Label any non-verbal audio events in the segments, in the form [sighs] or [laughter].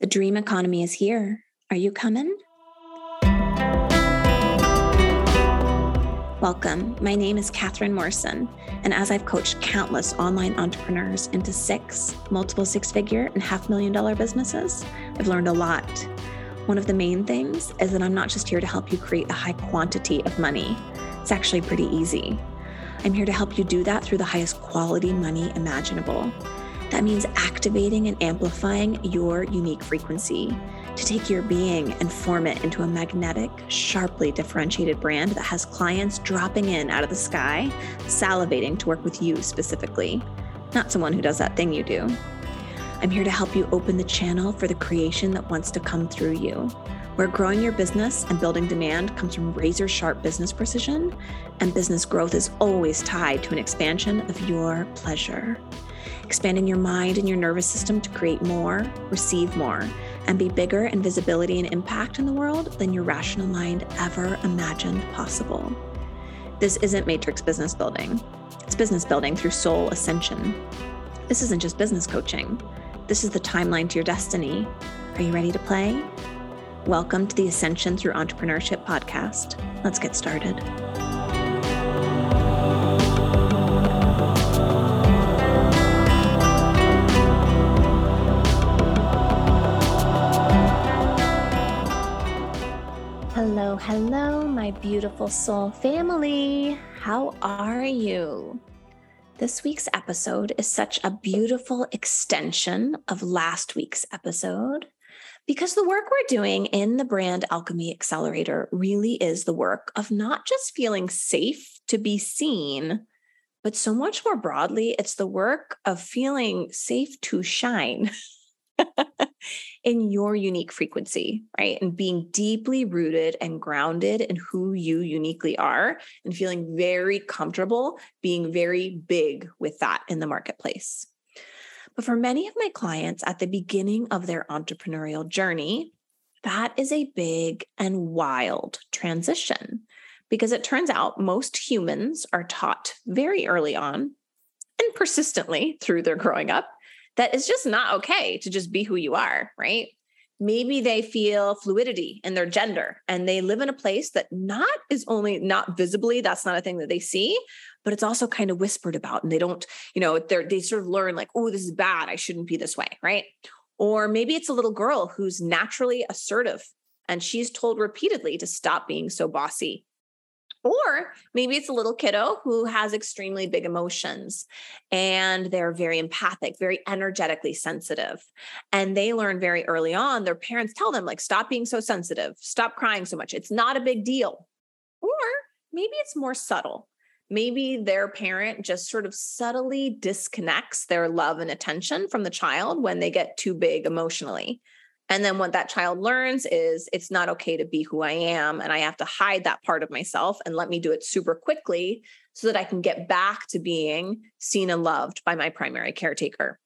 The dream economy is here. Are you coming? Welcome. My name is Catherine Morrison, and as I've coached countless online entrepreneurs into six, multiple six figure, and half million dollar businesses, I've learned a lot. One of the main things is that I'm not just here to help you create a high quantity of money, it's actually pretty easy. I'm here to help you do that through the highest quality money imaginable. That means activating and amplifying your unique frequency to take your being and form it into a magnetic, sharply differentiated brand that has clients dropping in out of the sky, salivating to work with you specifically, not someone who does that thing you do. I'm here to help you open the channel for the creation that wants to come through you, where growing your business and building demand comes from razor sharp business precision, and business growth is always tied to an expansion of your pleasure expanding your mind and your nervous system to create more, receive more, and be bigger in visibility and impact in the world than your rational mind ever imagined possible. This isn't matrix business building, it's business building through soul ascension. This isn't just business coaching, this is the timeline to your destiny. Are you ready to play? Welcome to the Ascension Through Entrepreneurship podcast. Let's get started. Hello, my beautiful soul family. How are you? This week's episode is such a beautiful extension of last week's episode because the work we're doing in the Brand Alchemy Accelerator really is the work of not just feeling safe to be seen, but so much more broadly, it's the work of feeling safe to shine. [laughs] in your unique frequency, right? And being deeply rooted and grounded in who you uniquely are and feeling very comfortable being very big with that in the marketplace. But for many of my clients at the beginning of their entrepreneurial journey, that is a big and wild transition because it turns out most humans are taught very early on and persistently through their growing up that it's just not okay to just be who you are, right? Maybe they feel fluidity in their gender and they live in a place that not is only not visibly, that's not a thing that they see, but it's also kind of whispered about. And they don't, you know, they're, they sort of learn like, oh, this is bad. I shouldn't be this way, right? Or maybe it's a little girl who's naturally assertive and she's told repeatedly to stop being so bossy or maybe it's a little kiddo who has extremely big emotions and they're very empathic, very energetically sensitive. And they learn very early on, their parents tell them, like, stop being so sensitive, stop crying so much. It's not a big deal. Or maybe it's more subtle. Maybe their parent just sort of subtly disconnects their love and attention from the child when they get too big emotionally. And then what that child learns is it's not okay to be who I am. And I have to hide that part of myself and let me do it super quickly so that I can get back to being seen and loved by my primary caretaker.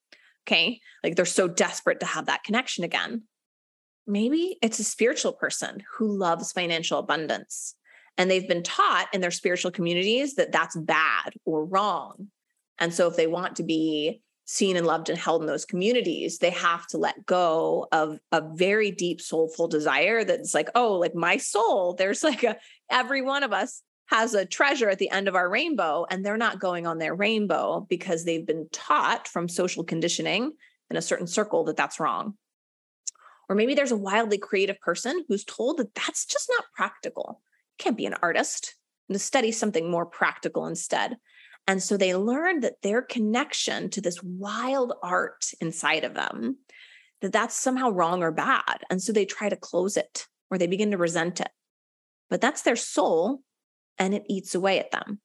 Okay. Like they're so desperate to have that connection again. Maybe it's a spiritual person who loves financial abundance and they've been taught in their spiritual communities that that's bad or wrong. And so if they want to be seen and loved and held in those communities, they have to let go of a very deep soulful desire that's like, oh, like my soul, there's like a, every one of us has a treasure at the end of our rainbow, and they're not going on their rainbow because they've been taught from social conditioning in a certain circle that that's wrong. Or maybe there's a wildly creative person who's told that that's just not practical. You can't be an artist and to study something more practical instead. And so they learned that their connection to this wild art inside of them, that that's somehow wrong or bad. And so they try to close it or they begin to resent it. But that's their soul and it eats away at them.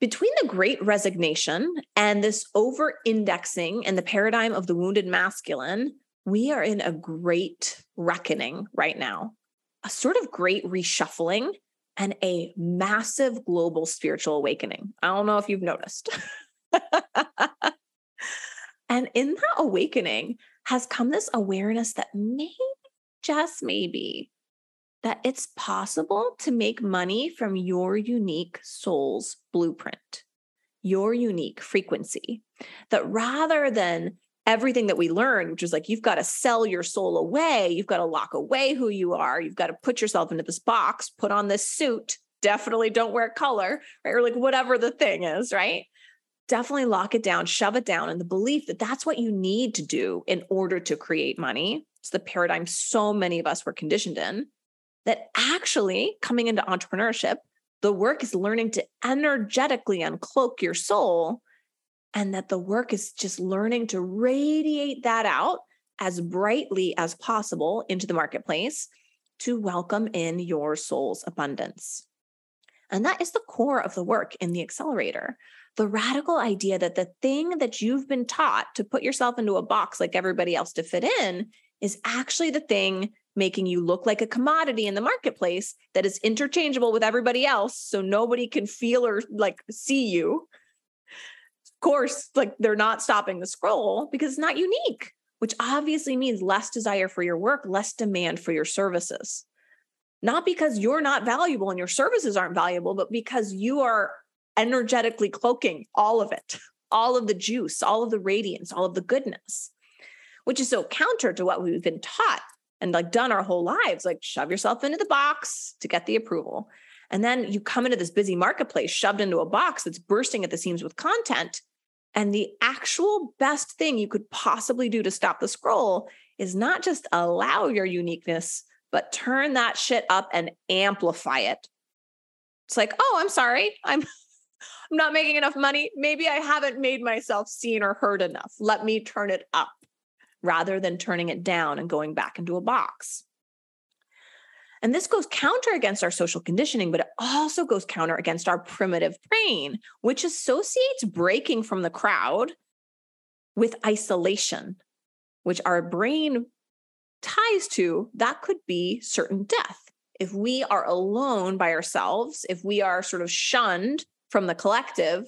Between the great resignation and this over indexing and the paradigm of the wounded masculine, we are in a great reckoning right now, a sort of great reshuffling and a massive global spiritual awakening. I don't know if you've noticed. [laughs] and in that awakening has come this awareness that maybe, just maybe, that it's possible to make money from your unique soul's blueprint, your unique frequency. That rather than everything that we learned, which is like you've got to sell your soul away, you've got to lock away who you are, you've got to put yourself into this box, put on this suit, definitely don't wear color, right? Or like whatever the thing is, right? Definitely lock it down, shove it down, and the belief that that's what you need to do in order to create money. It's the paradigm so many of us were conditioned in that actually coming into entrepreneurship, the work is learning to energetically uncloak your soul and that the work is just learning to radiate that out as brightly as possible into the marketplace to welcome in your soul's abundance. And that is the core of the work in the accelerator. The radical idea that the thing that you've been taught to put yourself into a box like everybody else to fit in is actually the thing making you look like a commodity in the marketplace that is interchangeable with everybody else so nobody can feel or like see you course, like they're not stopping the scroll because it's not unique, which obviously means less desire for your work, less demand for your services. Not because you're not valuable and your services aren't valuable, but because you are energetically cloaking all of it, all of the juice, all of the radiance, all of the goodness, which is so counter to what we've been taught and like done our whole lives like shove yourself into the box to get the approval. And then you come into this busy marketplace shoved into a box that's bursting at the seams with content and the actual best thing you could possibly do to stop the scroll is not just allow your uniqueness, but turn that shit up and amplify it. It's like, oh, I'm sorry. I'm [laughs] I'm not making enough money. Maybe I haven't made myself seen or heard enough. Let me turn it up rather than turning it down and going back into a box. And this goes counter against our social conditioning, but it also goes counter against our primitive brain, which associates breaking from the crowd with isolation, which our brain ties to. That could be certain death. If we are alone by ourselves, if we are sort of shunned from the collective,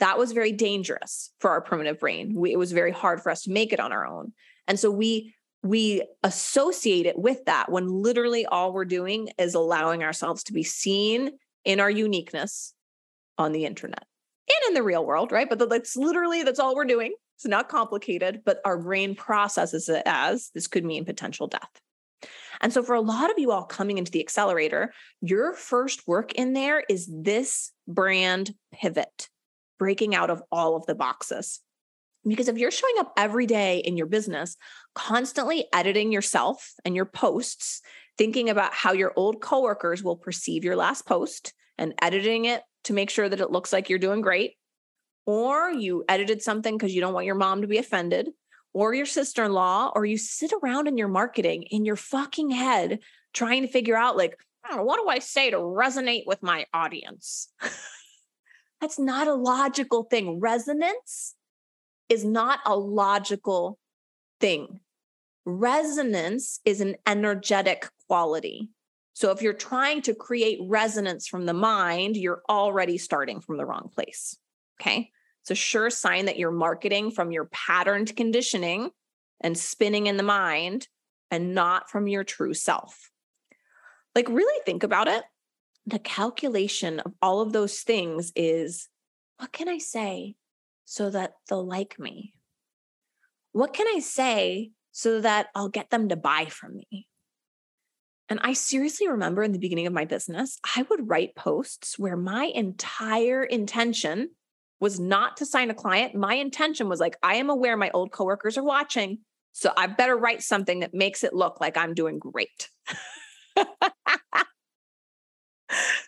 that was very dangerous for our primitive brain. We, it was very hard for us to make it on our own. And so we we associate it with that when literally all we're doing is allowing ourselves to be seen in our uniqueness on the internet and in the real world, right? But that's literally that's all we're doing. It's not complicated, but our brain processes it as this could mean potential death. And so, for a lot of you all coming into the accelerator, your first work in there is this brand pivot, breaking out of all of the boxes. Because if you're showing up every day in your business, constantly editing yourself and your posts, thinking about how your old coworkers will perceive your last post and editing it to make sure that it looks like you're doing great, or you edited something because you don't want your mom to be offended, or your sister in law, or you sit around in your marketing in your fucking head trying to figure out, like, know, what do I say to resonate with my audience? [laughs] That's not a logical thing. Resonance is not a logical thing. Resonance is an energetic quality. So if you're trying to create resonance from the mind, you're already starting from the wrong place. Okay. It's a sure sign that you're marketing from your patterned conditioning and spinning in the mind and not from your true self. Like, really think about it. The calculation of all of those things is what can I say so that they'll like me? What can I say so that I'll get them to buy from me? And I seriously remember in the beginning of my business, I would write posts where my entire intention was not to sign a client. My intention was like, I am aware my old coworkers are watching. So I better write something that makes it look like I'm doing great. [laughs]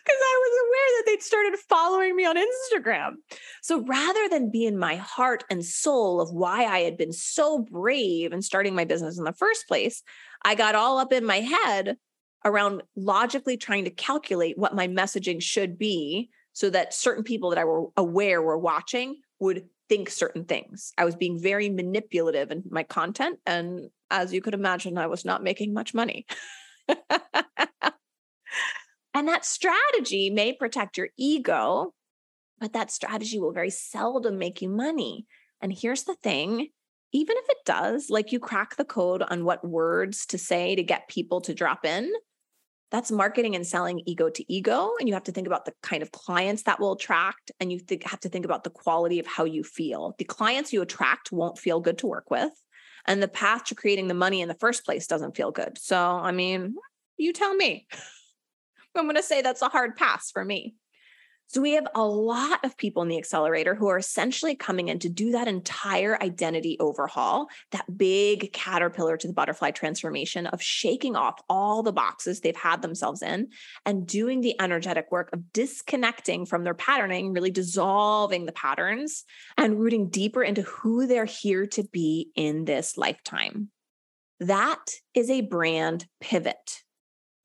because I was aware that they'd started following me on Instagram. So rather than be in my heart and soul of why I had been so brave in starting my business in the first place, I got all up in my head around logically trying to calculate what my messaging should be so that certain people that I were aware were watching would think certain things. I was being very manipulative in my content. And as you could imagine, I was not making much money. [laughs] And that strategy may protect your ego, but that strategy will very seldom make you money. And here's the thing even if it does, like you crack the code on what words to say to get people to drop in, that's marketing and selling ego to ego. And you have to think about the kind of clients that will attract. And you think, have to think about the quality of how you feel. The clients you attract won't feel good to work with. And the path to creating the money in the first place doesn't feel good. So, I mean, you tell me. [laughs] I'm going to say that's a hard pass for me. So we have a lot of people in the accelerator who are essentially coming in to do that entire identity overhaul, that big caterpillar to the butterfly transformation of shaking off all the boxes they've had themselves in and doing the energetic work of disconnecting from their patterning, really dissolving the patterns and rooting deeper into who they're here to be in this lifetime. That is a brand pivot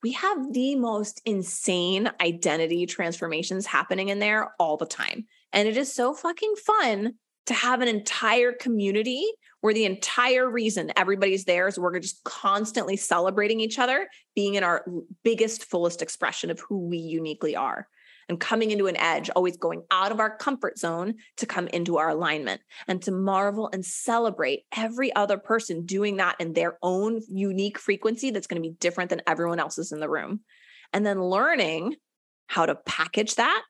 we have the most insane identity transformations happening in there all the time. And it is so fucking fun to have an entire community where the entire reason everybody's there is we're just constantly celebrating each other, being in our biggest, fullest expression of who we uniquely are and coming into an edge, always going out of our comfort zone to come into our alignment and to marvel and celebrate every other person doing that in their own unique frequency that's going to be different than everyone else's in the room. And then learning how to package that,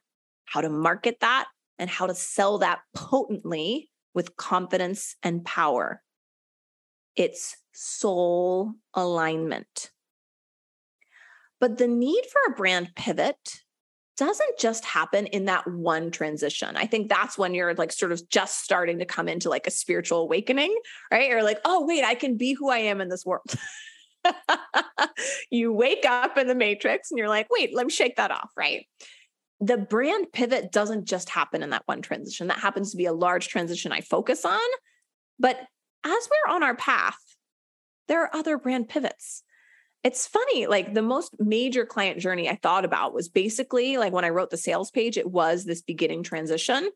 how to market that, and how to sell that potently with confidence and power. It's soul alignment. But the need for a brand pivot doesn't just happen in that one transition. I think that's when you're like sort of just starting to come into like a spiritual awakening, right? Or like, oh, wait, I can be who I am in this world. [laughs] you wake up in the matrix and you're like, wait, let me shake that off, right? The brand pivot doesn't just happen in that one transition. That happens to be a large transition I focus on. But as we're on our path, there are other brand pivots it's funny like the most major client journey i thought about was basically like when i wrote the sales page it was this beginning transition.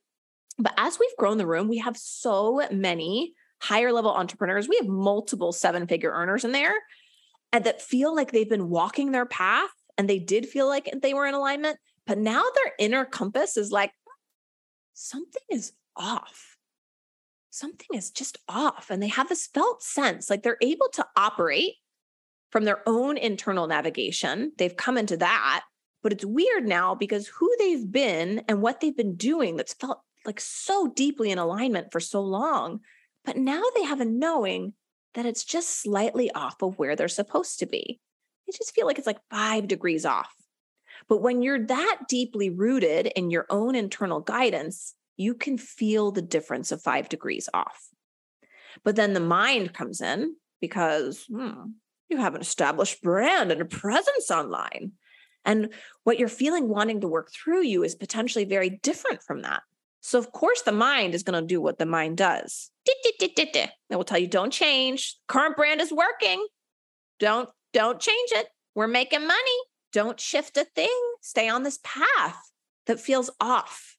But as we've grown the room we have so many higher level entrepreneurs. We have multiple seven figure earners in there and that feel like they've been walking their path and they did feel like they were in alignment but now their inner compass is like something is off. Something is just off and they have this felt sense like they're able to operate from their own internal navigation. They've come into that, but it's weird now because who they've been and what they've been doing that's felt like so deeply in alignment for so long. But now they have a knowing that it's just slightly off of where they're supposed to be. They just feel like it's like five degrees off. But when you're that deeply rooted in your own internal guidance, you can feel the difference of five degrees off. But then the mind comes in because hmm, you have an established brand and a presence online. And what you're feeling wanting to work through you is potentially very different from that. So, of course, the mind is going to do what the mind does. It will tell you, don't change. Current brand is working. Don't, don't change it. We're making money. Don't shift a thing. Stay on this path that feels off.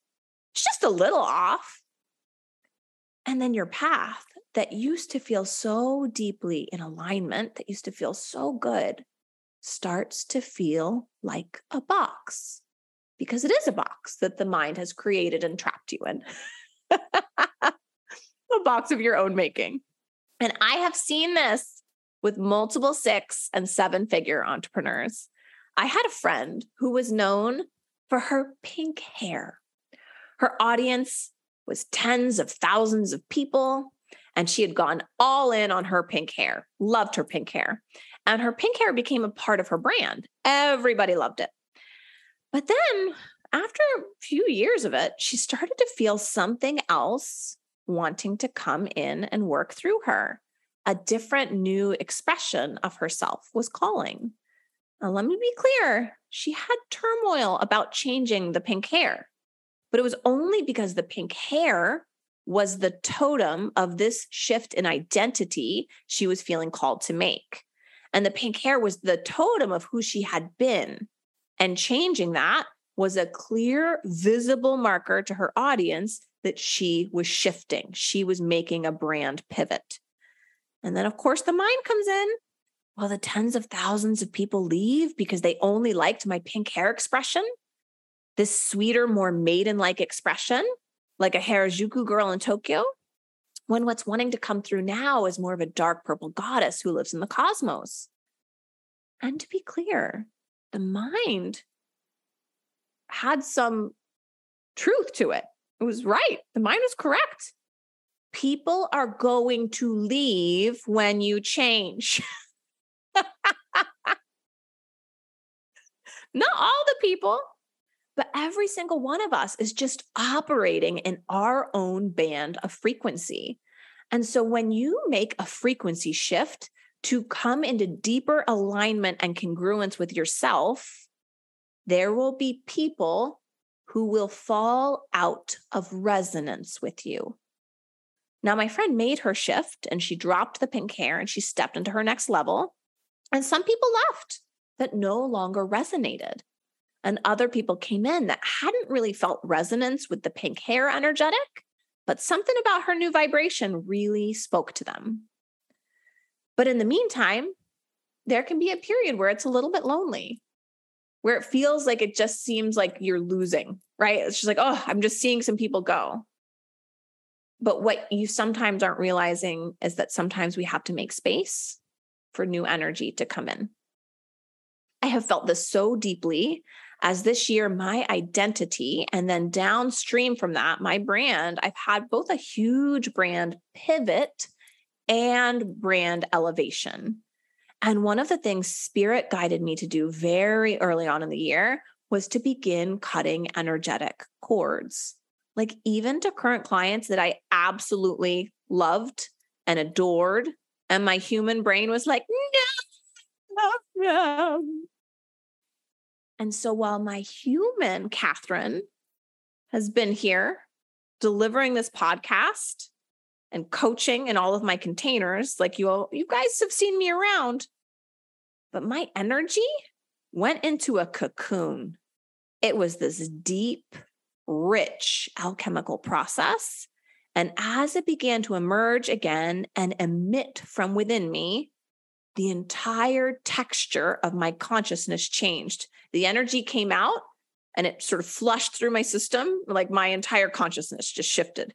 It's just a little off. And then your path that used to feel so deeply in alignment, that used to feel so good, starts to feel like a box because it is a box that the mind has created and trapped you in. [laughs] a box of your own making. And I have seen this with multiple six and seven figure entrepreneurs. I had a friend who was known for her pink hair. Her audience was tens of thousands of people and she had gone all in on her pink hair, loved her pink hair. And her pink hair became a part of her brand. Everybody loved it. But then, after a few years of it, she started to feel something else wanting to come in and work through her. A different new expression of herself was calling. Now, let me be clear she had turmoil about changing the pink hair, but it was only because the pink hair was the totem of this shift in identity she was feeling called to make. And the pink hair was the totem of who she had been. And changing that was a clear, visible marker to her audience that she was shifting. She was making a brand pivot. And then, of course, the mind comes in. Well, the tens of thousands of people leave because they only liked my pink hair expression, this sweeter, more maiden like expression like a Harajuku girl in Tokyo, when what's wanting to come through now is more of a dark purple goddess who lives in the cosmos. And to be clear, the mind had some truth to it. It was right. The mind was correct. People are going to leave when you change. [laughs] Not all the people, but every single one of us is just operating in our own band of frequency. And so when you make a frequency shift to come into deeper alignment and congruence with yourself, there will be people who will fall out of resonance with you. Now, my friend made her shift and she dropped the pink hair and she stepped into her next level. And some people left that no longer resonated. And other people came in that hadn't really felt resonance with the pink hair energetic, but something about her new vibration really spoke to them. But in the meantime, there can be a period where it's a little bit lonely, where it feels like it just seems like you're losing, right? It's just like, oh, I'm just seeing some people go. But what you sometimes aren't realizing is that sometimes we have to make space for new energy to come in. I have felt this so deeply as this year, my identity, and then downstream from that, my brand, I've had both a huge brand pivot and brand elevation. And one of the things Spirit guided me to do very early on in the year was to begin cutting energetic cords. Like, even to current clients that I absolutely loved and adored. And my human brain was like, no, no, no. And so while my human Catherine has been here delivering this podcast and coaching in all of my containers, like you all, you guys have seen me around, but my energy went into a cocoon. It was this deep, rich alchemical process. And as it began to emerge again and emit from within me, the entire texture of my consciousness changed. The energy came out and it sort of flushed through my system, like my entire consciousness just shifted.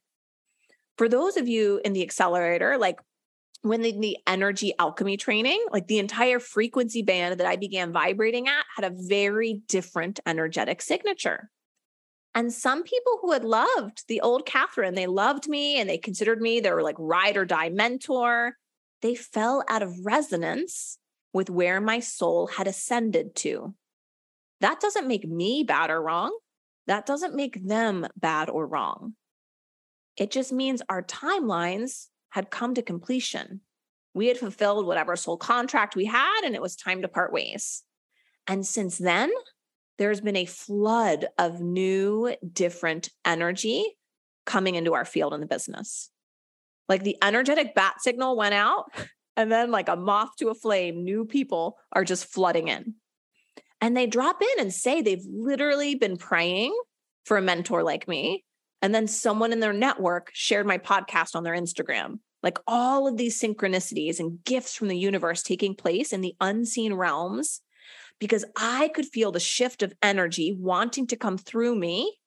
For those of you in the accelerator, like when the, energy alchemy training, like the entire frequency band that I began vibrating at had a very different energetic signature. And some people who had loved the old Catherine, they loved me and they considered me their like ride or die mentor they fell out of resonance with where my soul had ascended to. That doesn't make me bad or wrong. That doesn't make them bad or wrong. It just means our timelines had come to completion. We had fulfilled whatever soul contract we had, and it was time to part ways. And since then, there's been a flood of new, different energy coming into our field in the business. Like the energetic bat signal went out, and then, like a moth to a flame, new people are just flooding in. And they drop in and say they've literally been praying for a mentor like me. And then someone in their network shared my podcast on their Instagram. Like all of these synchronicities and gifts from the universe taking place in the unseen realms, because I could feel the shift of energy wanting to come through me.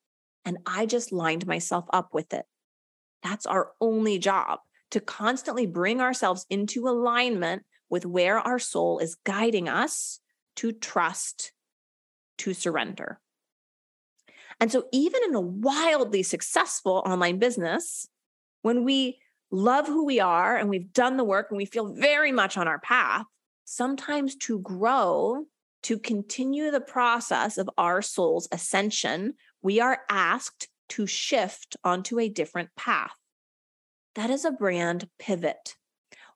And I just lined myself up with it. That's our only job to constantly bring ourselves into alignment with where our soul is guiding us to trust, to surrender. And so, even in a wildly successful online business, when we love who we are and we've done the work and we feel very much on our path, sometimes to grow, to continue the process of our soul's ascension, we are asked to shift onto a different path. That is a brand pivot.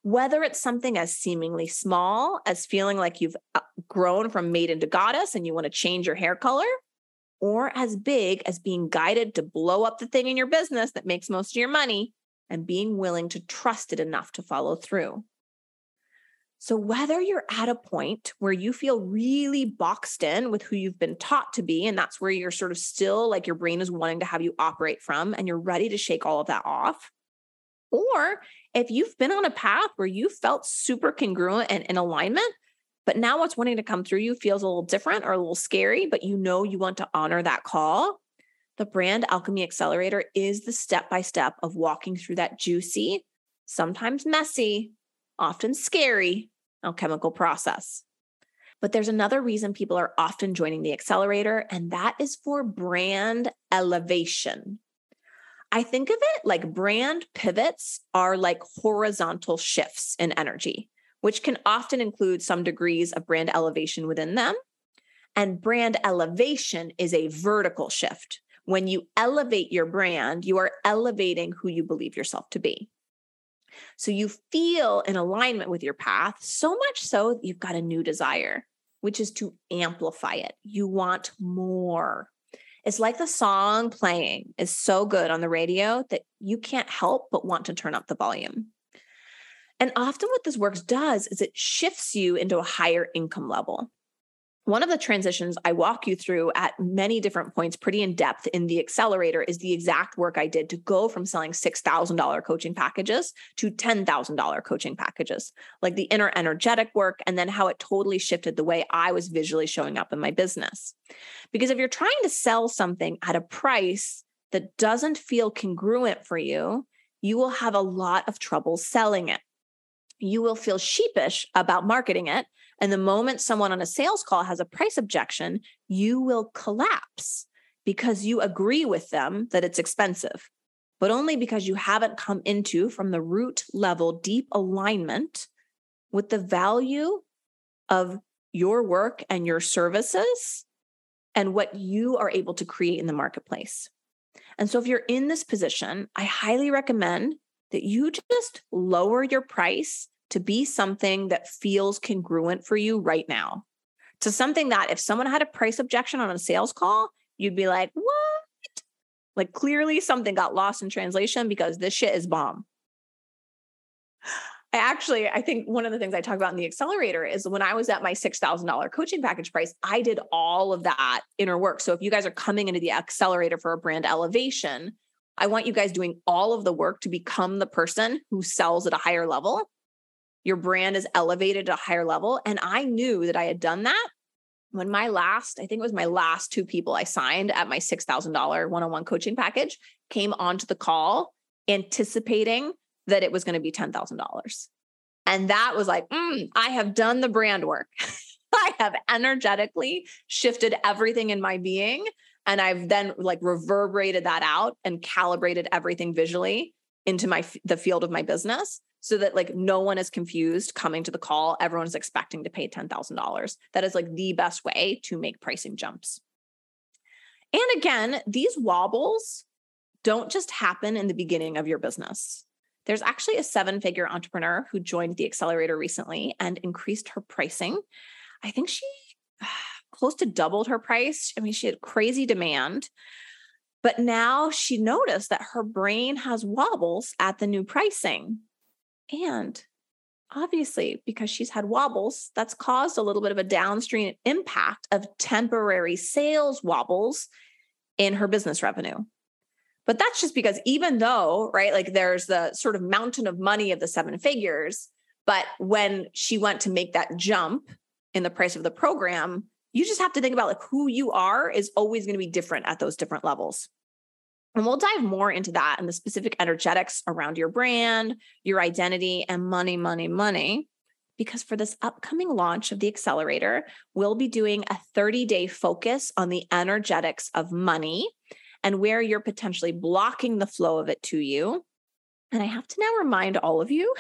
Whether it's something as seemingly small as feeling like you've uh, grown from maiden to goddess and you want to change your hair color, or as big as being guided to blow up the thing in your business that makes most of your money and being willing to trust it enough to follow through. So, whether you're at a point where you feel really boxed in with who you've been taught to be, and that's where you're sort of still like your brain is wanting to have you operate from, and you're ready to shake all of that off, or if you've been on a path where you felt super congruent and in alignment, but now what's wanting to come through you feels a little different or a little scary, but you know you want to honor that call, the Brand Alchemy Accelerator is the step by step of walking through that juicy, sometimes messy, often scary alchemical process. But there's another reason people are often joining the accelerator, and that is for brand elevation. I think of it like brand pivots are like horizontal shifts in energy, which can often include some degrees of brand elevation within them. And brand elevation is a vertical shift. When you elevate your brand, you are elevating who you believe yourself to be. So you feel in alignment with your path, so much so that you've got a new desire, which is to amplify it. You want more. It's like the song playing is so good on the radio that you can't help but want to turn up the volume. And often, what this work does is it shifts you into a higher income level one of the transitions I walk you through at many different points, pretty in depth in the accelerator, is the exact work I did to go from selling $6,000 coaching packages to $10,000 coaching packages, like the inner energetic work, and then how it totally shifted the way I was visually showing up in my business. Because if you're trying to sell something at a price that doesn't feel congruent for you, you will have a lot of trouble selling it. You will feel sheepish about marketing it and the moment someone on a sales call has a price objection, you will collapse because you agree with them that it's expensive, but only because you haven't come into from the root level deep alignment with the value of your work and your services and what you are able to create in the marketplace. And so, if you're in this position, I highly recommend that you just lower your price to be something that feels congruent for you right now. To something that if someone had a price objection on a sales call, you'd be like, what? Like clearly something got lost in translation because this shit is bomb. I actually, I think one of the things I talk about in the accelerator is when I was at my $6,000 coaching package price, I did all of that inner work. So if you guys are coming into the accelerator for a brand elevation, I want you guys doing all of the work to become the person who sells at a higher level your brand is elevated to a higher level. And I knew that I had done that when my last, I think it was my last two people I signed at my $6,000 one on one coaching package came onto the call anticipating that it was going to be $10,000. And that was like, mm, I have done the brand work. [laughs] I have energetically shifted everything in my being. And I've then like reverberated that out and calibrated everything visually into my the field of my business so that like no one is confused coming to the call. Everyone is expecting to pay $10,000. That is like the best way to make pricing jumps. And again, these wobbles don't just happen in the beginning of your business. There's actually a seven figure entrepreneur who joined the accelerator recently and increased her pricing. I think she [sighs] close to doubled her price. I mean, she had crazy demand. But now she noticed that her brain has wobbles at the new pricing. And obviously, because she's had wobbles, that's caused a little bit of a downstream impact of temporary sales wobbles in her business revenue. But that's just because even though, right, like there's the sort of mountain of money of the seven figures, but when she went to make that jump in the price of the program, you just have to think about like who you are is always going to be different at those different levels. And we'll dive more into that and the specific energetics around your brand, your identity, and money, money, money. Because for this upcoming launch of the accelerator, we'll be doing a 30 day focus on the energetics of money and where you're potentially blocking the flow of it to you. And I have to now remind all of you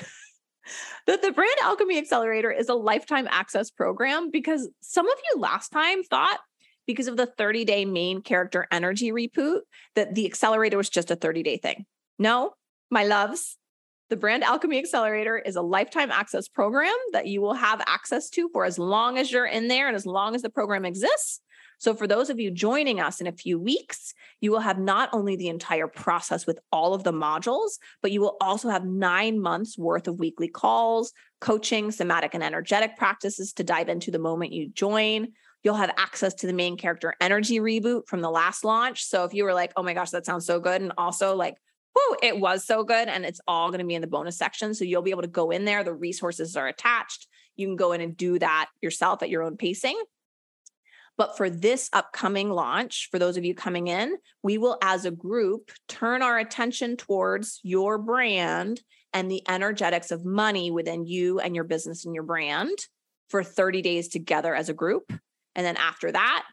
[laughs] that the Brand Alchemy Accelerator is a lifetime access program because some of you last time thought because of the 30 day main character energy reboot that the accelerator was just a 30 day thing. No, my loves, the Brand Alchemy Accelerator is a lifetime access program that you will have access to for as long as you're in there and as long as the program exists. So, for those of you joining us in a few weeks, you will have not only the entire process with all of the modules, but you will also have nine months worth of weekly calls, coaching, somatic and energetic practices to dive into the moment you join. You'll have access to the main character energy reboot from the last launch. So if you were like, oh my gosh, that sounds so good. And also like, whoo, it was so good. And it's all going to be in the bonus section. So you'll be able to go in there. The resources are attached. You can go in and do that yourself at your own pacing. But for this upcoming launch, for those of you coming in, we will, as a group, turn our attention towards your brand and the energetics of money within you and your business and your brand for 30 days together as a group. And then after that,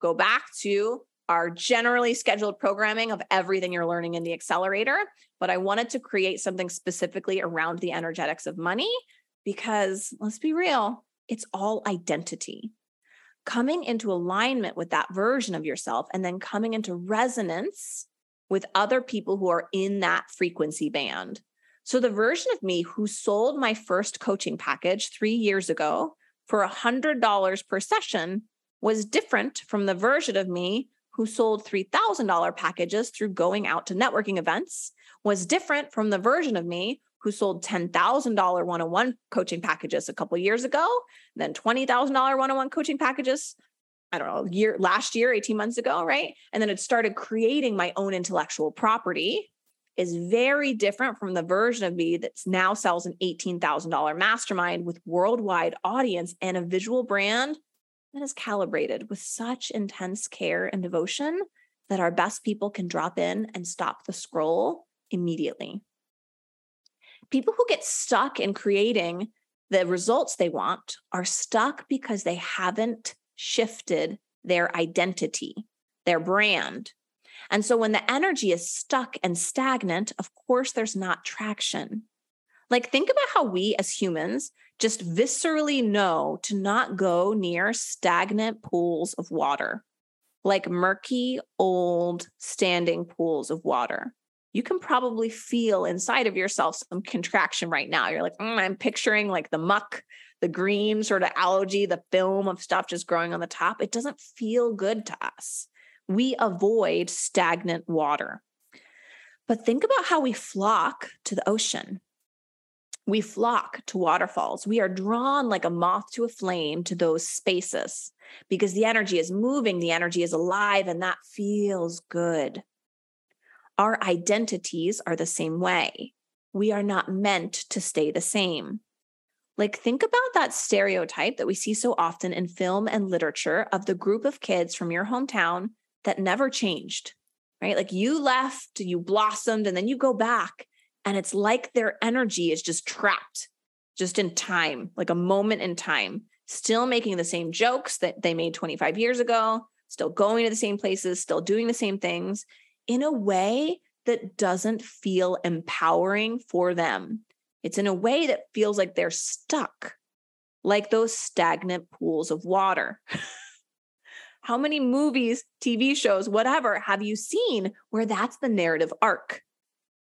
go back to our generally scheduled programming of everything you're learning in the accelerator. But I wanted to create something specifically around the energetics of money because let's be real, it's all identity. Coming into alignment with that version of yourself and then coming into resonance with other people who are in that frequency band. So, the version of me who sold my first coaching package three years ago for $100 per session was different from the version of me who sold $3,000 packages through going out to networking events was different from the version of me who sold $10,000 one-on-one coaching packages a couple years ago, then $20,000 one-on-one coaching packages I don't know, year last year, 18 months ago, right? And then it started creating my own intellectual property is very different from the version of me that now sells an $18,000 mastermind with worldwide audience and a visual brand that is calibrated with such intense care and devotion that our best people can drop in and stop the scroll immediately. People who get stuck in creating the results they want are stuck because they haven't shifted their identity, their brand. And so when the energy is stuck and stagnant, of course, there's not traction. Like, think about how we as humans just viscerally know to not go near stagnant pools of water, like murky, old, standing pools of water. You can probably feel inside of yourself some contraction right now. You're like, mm, I'm picturing like the muck, the green sort of algae, the film of stuff just growing on the top. It doesn't feel good to us. We avoid stagnant water. But think about how we flock to the ocean we flock to waterfalls. We are drawn like a moth to a flame to those spaces because the energy is moving, the energy is alive, and that feels good. Our identities are the same way. We are not meant to stay the same. Like, think about that stereotype that we see so often in film and literature of the group of kids from your hometown that never changed, right? Like, you left, you blossomed, and then you go back and it's like their energy is just trapped, just in time, like a moment in time, still making the same jokes that they made 25 years ago, still going to the same places, still doing the same things in a way that doesn't feel empowering for them. It's in a way that feels like they're stuck, like those stagnant pools of water. [laughs] How many movies, TV shows, whatever have you seen where that's the narrative arc?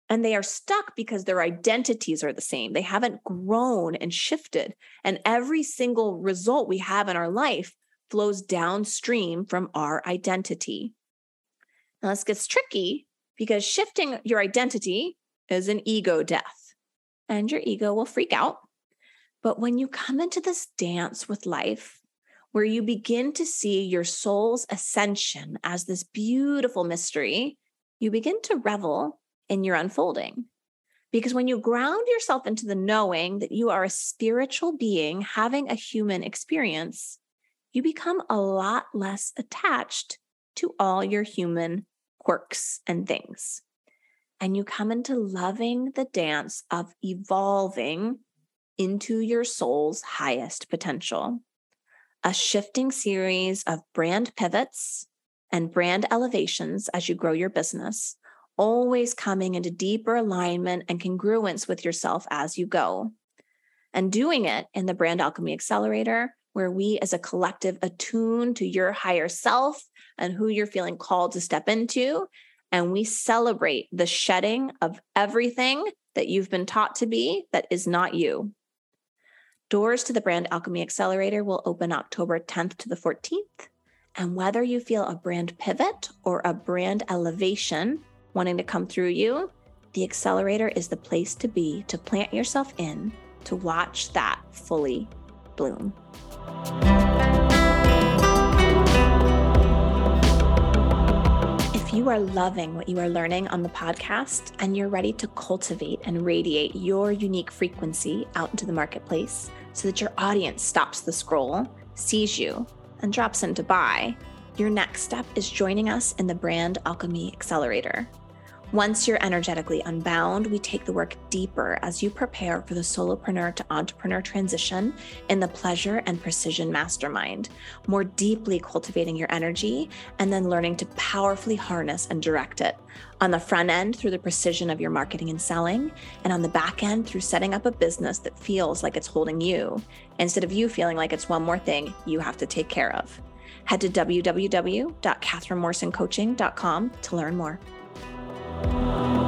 And they are stuck because their identities are the same. They haven't grown and shifted. And every single result we have in our life flows downstream from our identity. Now, this gets tricky because shifting your identity is an ego death, and your ego will freak out. But when you come into this dance with life, where you begin to see your soul's ascension as this beautiful mystery, you begin to revel in your unfolding. Because when you ground yourself into the knowing that you are a spiritual being having a human experience, you become a lot less attached to all your human quirks and things. And you come into loving the dance of evolving into your soul's highest potential. A shifting series of brand pivots and brand elevations as you grow your business always coming into deeper alignment and congruence with yourself as you go. And doing it in the Brand Alchemy Accelerator, where we as a collective attune to your higher self and who you're feeling called to step into. And we celebrate the shedding of everything that you've been taught to be that is not you. Doors to the Brand Alchemy Accelerator will open October 10th to the 14th. And whether you feel a brand pivot or a brand elevation, wanting to come through you, the accelerator is the place to be to plant yourself in to watch that fully bloom. If you are loving what you are learning on the podcast and you're ready to cultivate and radiate your unique frequency out into the marketplace so that your audience stops the scroll, sees you, and drops in to buy, your next step is joining us in the Brand Alchemy Accelerator Once you're energetically unbound, we take the work deeper as you prepare for the solopreneur to entrepreneur transition in the pleasure and precision mastermind, more deeply cultivating your energy and then learning to powerfully harness and direct it. On the front end, through the precision of your marketing and selling, and on the back end, through setting up a business that feels like it's holding you instead of you feeling like it's one more thing you have to take care of. Head to www.catherinemorrisoncoaching.com to learn more oh